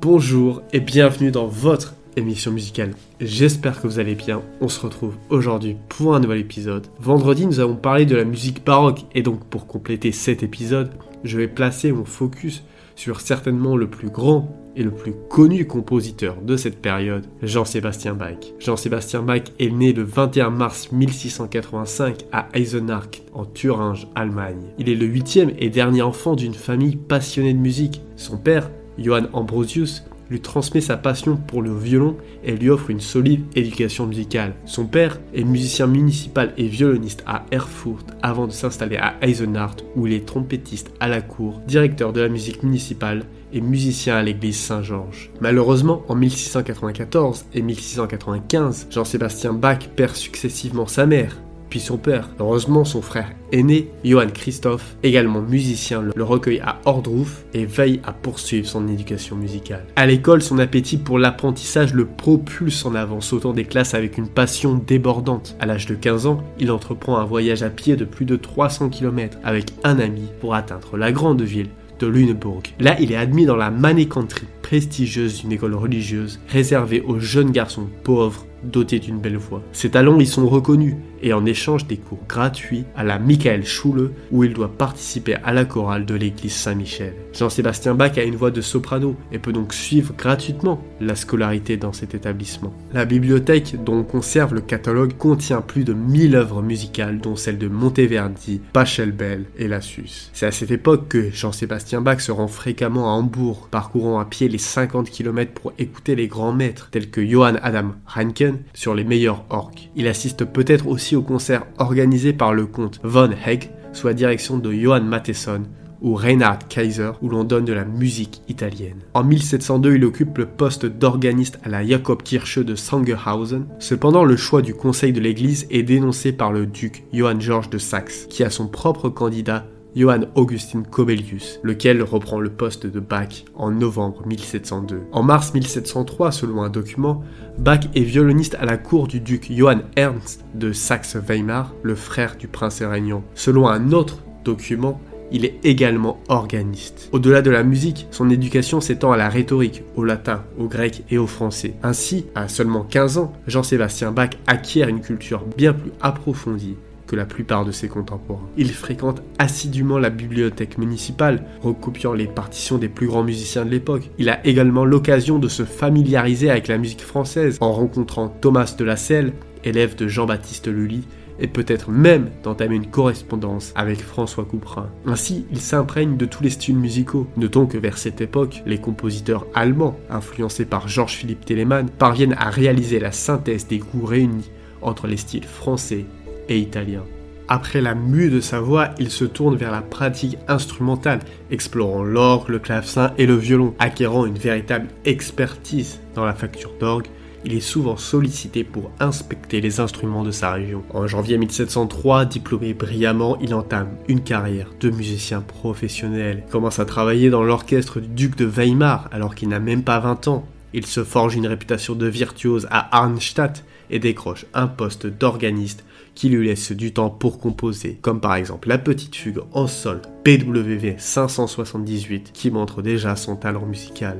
Bonjour et bienvenue dans votre émission musicale. J'espère que vous allez bien. On se retrouve aujourd'hui pour un nouvel épisode. Vendredi, nous avons parlé de la musique baroque et donc pour compléter cet épisode, je vais placer mon focus sur certainement le plus grand et le plus connu compositeur de cette période, Jean-Sébastien Bach. Jean-Sébastien Bach est né le 21 mars 1685 à Eisenach, en Thuringe, Allemagne. Il est le huitième et dernier enfant d'une famille passionnée de musique. Son père, Johann Ambrosius, lui transmet sa passion pour le violon et lui offre une solide éducation musicale. Son père est musicien municipal et violoniste à Erfurt avant de s'installer à Eisenach où il est trompettiste à la cour, directeur de la musique municipale et musicien à l'église Saint-Georges. Malheureusement, en 1694 et 1695, Jean-Sébastien Bach perd successivement sa mère, puis son père. Heureusement, son frère aîné, Johann Christoph, également musicien, le recueille à Ordruf et veille à poursuivre son éducation musicale. À l'école, son appétit pour l'apprentissage le propulse en avant, sautant des classes avec une passion débordante. À l'âge de 15 ans, il entreprend un voyage à pied de plus de 300 km avec un ami pour atteindre la grande ville de Lüneburg. Là, il est admis dans la Manécanterie, prestigieuse d'une école religieuse réservée aux jeunes garçons pauvres doté d'une belle voix. Ses talents y sont reconnus et en échange des cours gratuits à la Michael Schule où il doit participer à la chorale de l'église Saint-Michel. Jean-Sébastien Bach a une voix de soprano et peut donc suivre gratuitement la scolarité dans cet établissement. La bibliothèque dont on conserve le catalogue contient plus de 1000 œuvres musicales dont celles de Monteverdi, Pachelbel et Lassus. C'est à cette époque que Jean-Sébastien Bach se rend fréquemment à Hambourg, parcourant à pied les 50 km pour écouter les grands maîtres tels que Johann Adam Reinken sur les meilleurs orgues. Il assiste peut-être aussi au concert organisé par le comte von Hegg sous la direction de Johann Matheson ou Reinhard Kaiser où l'on donne de la musique italienne. En 1702, il occupe le poste d'organiste à la Jakobkirche de Sangerhausen. Cependant, le choix du conseil de l'église est dénoncé par le duc Johann George de Saxe, qui a son propre candidat Johann Augustin Cobelius, lequel reprend le poste de Bach en novembre 1702. En mars 1703, selon un document, Bach est violoniste à la cour du duc Johann Ernst de Saxe-Weimar, le frère du prince régnant. Selon un autre document, il est également organiste. Au-delà de la musique, son éducation s'étend à la rhétorique, au latin, au grec et au français. Ainsi, à seulement 15 ans, Jean-Sébastien Bach acquiert une culture bien plus approfondie que la plupart de ses contemporains. Il fréquente assidûment la bibliothèque municipale, recopiant les partitions des plus grands musiciens de l'époque. Il a également l'occasion de se familiariser avec la musique française en rencontrant Thomas de la Selle, élève de Jean-Baptiste Lully, et peut-être même d'entamer une correspondance avec François Couperin. Ainsi, il s'imprègne de tous les styles musicaux. Notons que vers cette époque, les compositeurs allemands, influencés par Georges Philippe Telemann, parviennent à réaliser la synthèse des goûts réunis entre les styles français et italien. Après la mue de sa voix, il se tourne vers la pratique instrumentale, explorant l'orgue, le clavecin et le violon, acquérant une véritable expertise dans la facture d'orgue. Il est souvent sollicité pour inspecter les instruments de sa région. En janvier 1703, diplômé brillamment, il entame une carrière de musicien professionnel. Il commence à travailler dans l'orchestre du duc de Weimar alors qu'il n'a même pas 20 ans. Il se forge une réputation de virtuose à Arnstadt et décroche un poste d'organiste qui lui laisse du temps pour composer, comme par exemple la petite fugue en sol PWV 578 qui montre déjà son talent musical.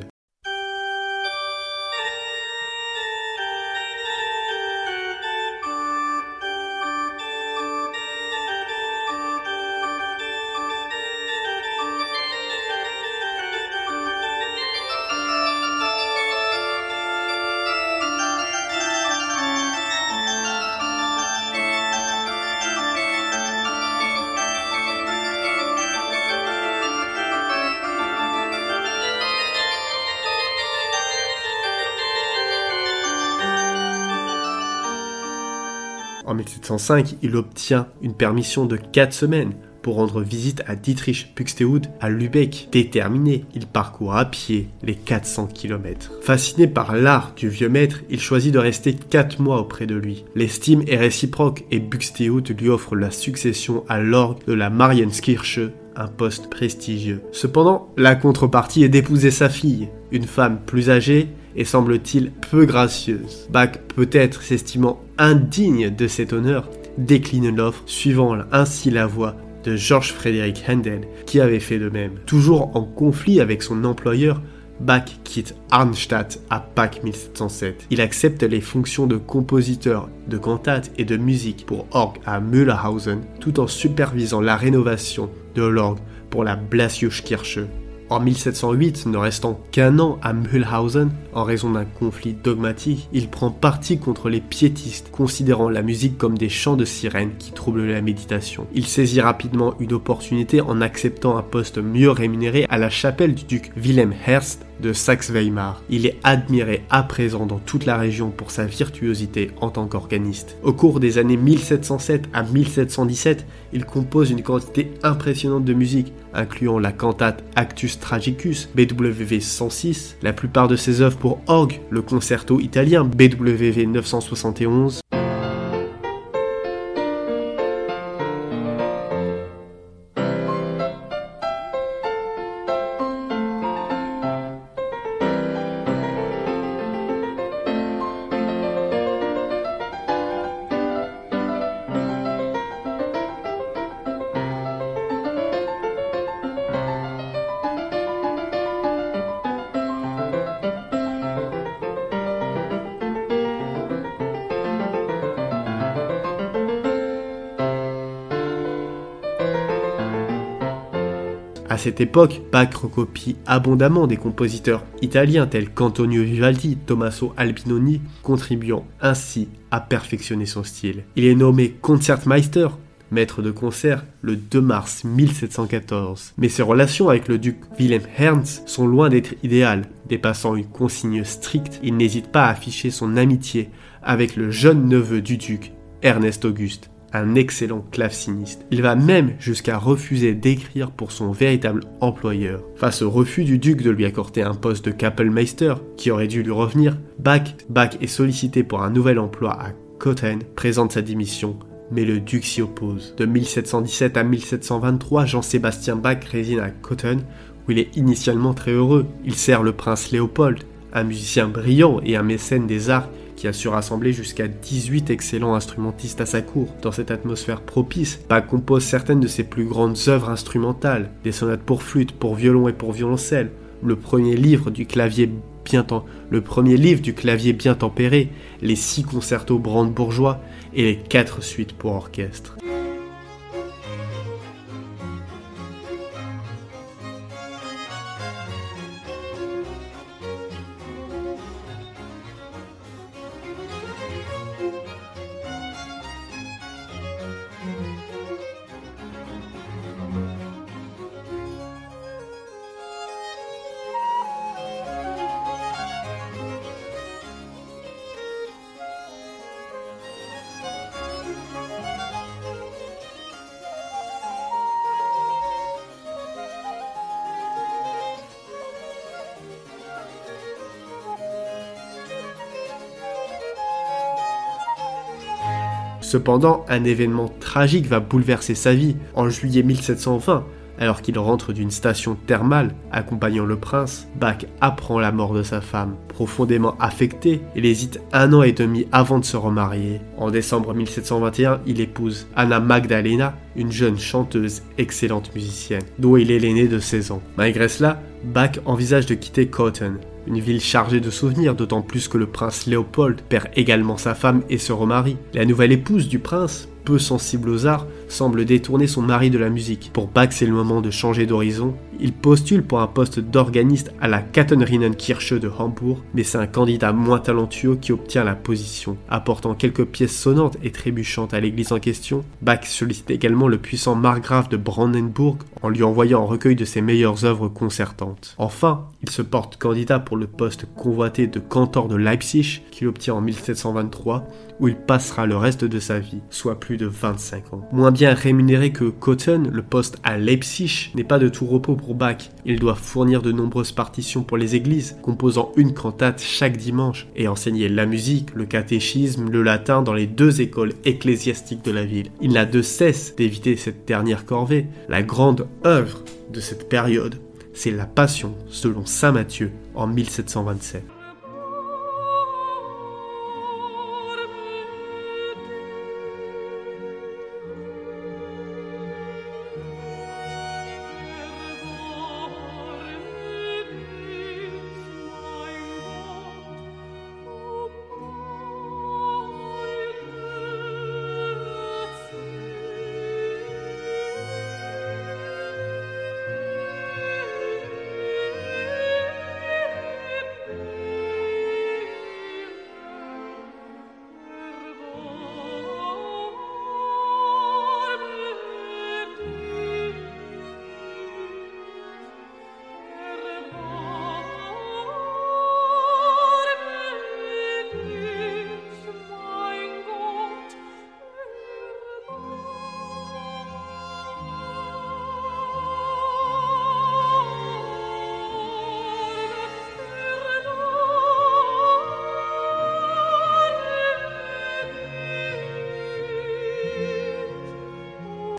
En 1705, il obtient une permission de 4 semaines pour rendre visite à Dietrich Buxtehude à Lübeck. Déterminé, il parcourt à pied les 400 km. Fasciné par l'art du vieux maître, il choisit de rester 4 mois auprès de lui. L'estime est réciproque et Buxtehude lui offre la succession à l'orgue de la Marienskirche, un poste prestigieux. Cependant, la contrepartie est d'épouser sa fille, une femme plus âgée et semble-t-il peu gracieuse. Bach, peut-être s'estimant indigne de cet honneur, décline l'offre, suivant ainsi la voie de George Frederick Handel, qui avait fait de même. Toujours en conflit avec son employeur, Bach quitte Arnstadt à Pâques 1707. Il accepte les fonctions de compositeur de cantates et de musique pour orgue à Mühlhausen, tout en supervisant la rénovation de l'orgue pour la Blasiuskirche en 1708, ne restant qu'un an à Mühlhausen, en raison d'un conflit dogmatique, il prend parti contre les piétistes, considérant la musique comme des chants de sirènes qui troublent la méditation. Il saisit rapidement une opportunité en acceptant un poste mieux rémunéré à la chapelle du duc Wilhelm Herst de Saxe-Weimar. Il est admiré à présent dans toute la région pour sa virtuosité en tant qu'organiste. Au cours des années 1707 à 1717, il compose une quantité impressionnante de musique, incluant la cantate Actus Tragicus BWV 106, la plupart de ses œuvres pour orgue, le concerto italien BWV 971, À cette époque, Bach recopie abondamment des compositeurs italiens tels qu'Antonio Vivaldi, Tommaso Albinoni, contribuant ainsi à perfectionner son style. Il est nommé Concertmeister, maître de concert, le 2 mars 1714. Mais ses relations avec le duc Wilhelm Ernst sont loin d'être idéales. Dépassant une consigne stricte, il n'hésite pas à afficher son amitié avec le jeune neveu du duc, Ernest Auguste un excellent claveciniste. Il va même jusqu'à refuser d'écrire pour son véritable employeur. Face au refus du duc de lui accorder un poste de Kapellmeister, qui aurait dû lui revenir, Bach, Bach est sollicité pour un nouvel emploi à Cothen, présente sa démission, mais le duc s'y oppose. De 1717 à 1723, Jean-Sébastien Bach réside à Cothen, où il est initialement très heureux. Il sert le prince Léopold, un musicien brillant et un mécène des arts qui a su rassembler jusqu'à 18 excellents instrumentistes à sa cour. Dans cette atmosphère propice, Bach compose certaines de ses plus grandes œuvres instrumentales, des sonates pour flûte, pour violon et pour violoncelle, le premier livre du clavier bien le premier livre du clavier bien tempéré, les six concertos brandebourgeois et les quatre suites pour orchestre. Cependant, un événement tragique va bouleverser sa vie. En juillet 1720, alors qu'il rentre d'une station thermale accompagnant le prince, Bach apprend la mort de sa femme. Profondément affecté, il hésite un an et demi avant de se remarier. En décembre 1721, il épouse Anna Magdalena, une jeune chanteuse excellente musicienne, dont il est l'aîné de 16 ans. Malgré cela, Bach envisage de quitter Cotton, une ville chargée de souvenirs, d'autant plus que le prince Léopold perd également sa femme et se remarie. La nouvelle épouse du prince, peu sensible aux arts, semble détourner son mari de la musique. Pour Bach, c'est le moment de changer d'horizon. Il postule pour un poste d'organiste à la Kattenrinnenkirche de Hambourg, mais c'est un candidat moins talentueux qui obtient la position. Apportant quelques pièces sonnantes et trébuchantes à l'église en question, Bach sollicite également le puissant margrave de Brandenburg en lui envoyant un recueil de ses meilleures œuvres concertantes. Enfin, il se porte candidat pour le poste convoité de cantor de Leipzig qu'il obtient en 1723 où il passera le reste de sa vie, soit plus de 25 ans. Bien rémunéré que Cotton, le poste à Leipzig n'est pas de tout repos pour Bach. Il doit fournir de nombreuses partitions pour les églises, composant une cantate chaque dimanche, et enseigner la musique, le catéchisme, le latin dans les deux écoles ecclésiastiques de la ville. Il n'a de cesse d'éviter cette dernière corvée. La grande œuvre de cette période, c'est la Passion selon Saint Matthieu en 1727.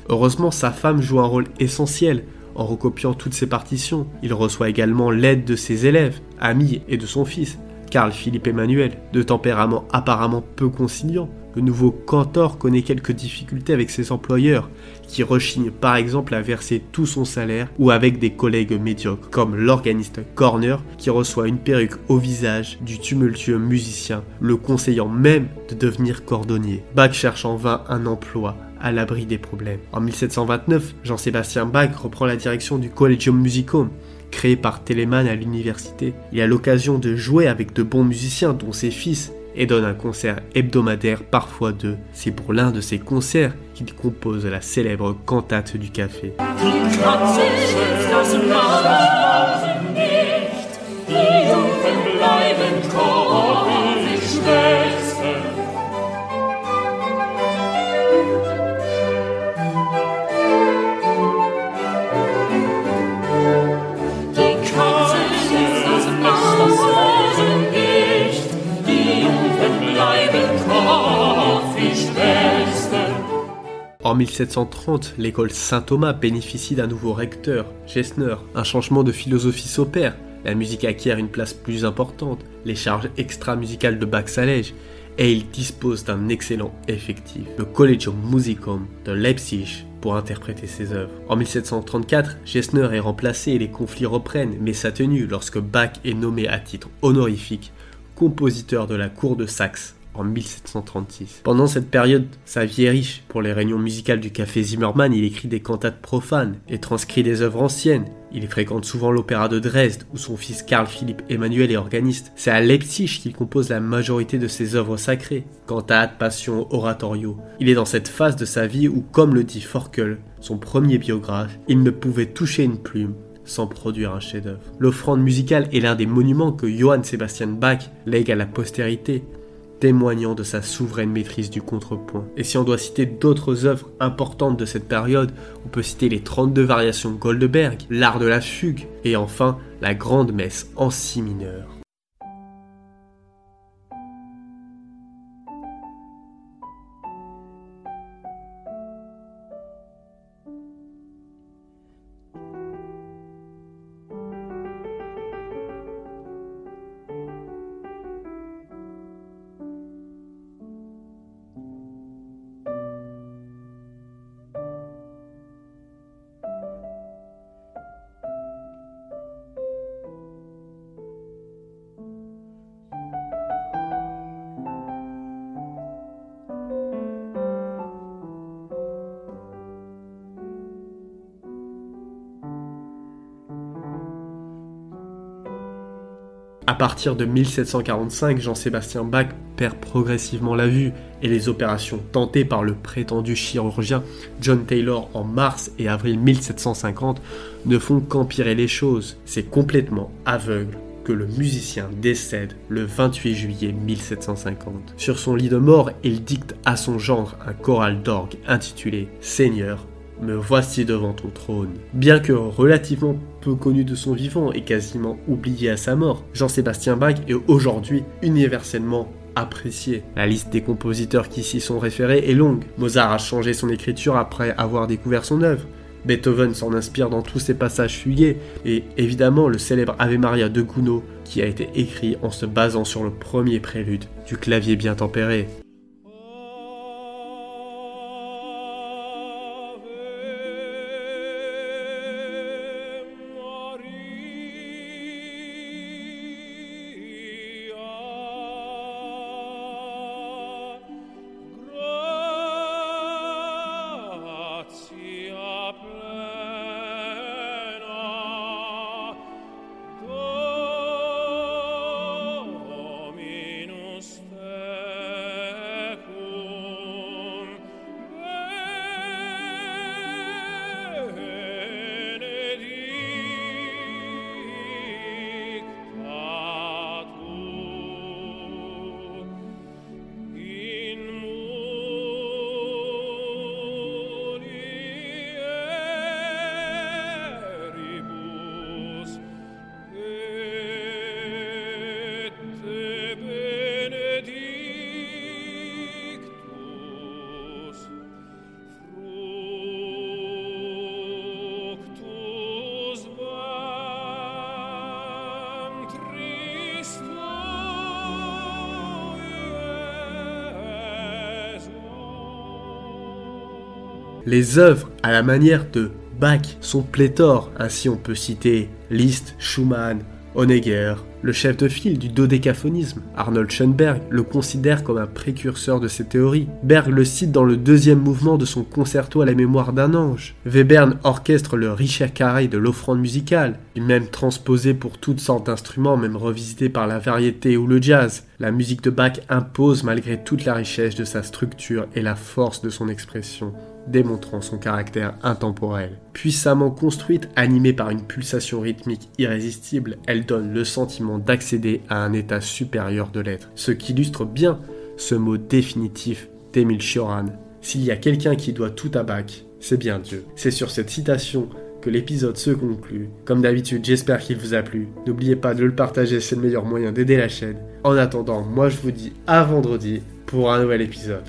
Heureusement, sa femme joue un rôle essentiel en recopiant toutes ses partitions. Il reçoit également l'aide de ses élèves, amis et de son fils, Carl Philippe Emmanuel, de tempérament apparemment peu conciliant. Le nouveau cantor connaît quelques difficultés avec ses employeurs, qui rechignent par exemple à verser tout son salaire, ou avec des collègues médiocres, comme l'organiste Corner, qui reçoit une perruque au visage du tumultueux musicien, le conseillant même de devenir cordonnier. Bach cherche en vain un emploi, à l'abri des problèmes. En 1729, Jean-Sébastien Bach reprend la direction du Collegium Musicum, créé par Telemann à l'université. Il a l'occasion de jouer avec de bons musiciens, dont ses fils, et donne un concert hebdomadaire, parfois deux. C'est pour l'un de ces concerts qu'il compose la célèbre cantate du café. En 1730, l'école Saint-Thomas bénéficie d'un nouveau recteur, Gessner. Un changement de philosophie s'opère. La musique acquiert une place plus importante, les charges extra-musicales de Bach s'allègent, et il dispose d'un excellent effectif, le Collegium Musicum de Leipzig, pour interpréter ses œuvres. En 1734, Gessner est remplacé et les conflits reprennent, mais s'atténuent lorsque Bach est nommé à titre honorifique compositeur de la cour de Saxe en 1736. Pendant cette période, sa vie est riche. Pour les réunions musicales du café Zimmermann, il écrit des cantates profanes et transcrit des œuvres anciennes. Il fréquente souvent l'opéra de Dresde, où son fils Carl Philipp Emmanuel est organiste. C'est à Leipzig qu'il compose la majorité de ses œuvres sacrées, cantates, passions, oratorios. Il est dans cette phase de sa vie où, comme le dit Forkel, son premier biographe, il ne pouvait toucher une plume sans produire un chef-d'œuvre. L'offrande musicale est l'un des monuments que Johann Sebastian Bach lègue à la postérité, témoignant de sa souveraine maîtrise du contrepoint. Et si on doit citer d'autres œuvres importantes de cette période, on peut citer les 32 variations Goldberg, l'art de la fugue, et enfin la grande messe en si mineur. À partir de 1745, Jean-Sébastien Bach perd progressivement la vue et les opérations tentées par le prétendu chirurgien John Taylor en mars et avril 1750 ne font qu'empirer les choses. C'est complètement aveugle que le musicien décède le 28 juillet 1750. Sur son lit de mort, il dicte à son gendre un choral d'orgue intitulé Seigneur, me voici devant ton trône. Bien que relativement peu connu de son vivant et quasiment oublié à sa mort, Jean-Sébastien Bach est aujourd'hui universellement apprécié. La liste des compositeurs qui s'y sont référés est longue. Mozart a changé son écriture après avoir découvert son œuvre. Beethoven s'en inspire dans tous ses passages fugués, et évidemment le célèbre Ave Maria de Gounod, qui a été écrit en se basant sur le premier prélude du clavier bien tempéré. Les œuvres à la manière de Bach sont pléthores, ainsi on peut citer Liszt, Schumann, Honegger, le chef de file du dodécaphonisme, Arnold Schoenberg, le considère comme un précurseur de ces théories. Berg le cite dans le deuxième mouvement de son concerto à la mémoire d'un ange. Webern orchestre le Richard Carré de l'offrande musicale, lui-même transposé pour toutes sortes d'instruments, même revisité par la variété ou le jazz. La musique de Bach impose malgré toute la richesse de sa structure et la force de son expression démontrant son caractère intemporel. Puissamment construite, animée par une pulsation rythmique irrésistible, elle donne le sentiment d'accéder à un état supérieur de l'être, ce qui illustre bien ce mot définitif d'Emile Cioran. S'il y a quelqu'un qui doit tout à Bach, c'est bien Dieu. C'est sur cette citation que l'épisode se conclut. Comme d'habitude, j'espère qu'il vous a plu. N'oubliez pas de le partager, c'est le meilleur moyen d'aider la chaîne. En attendant, moi je vous dis à vendredi pour un nouvel épisode.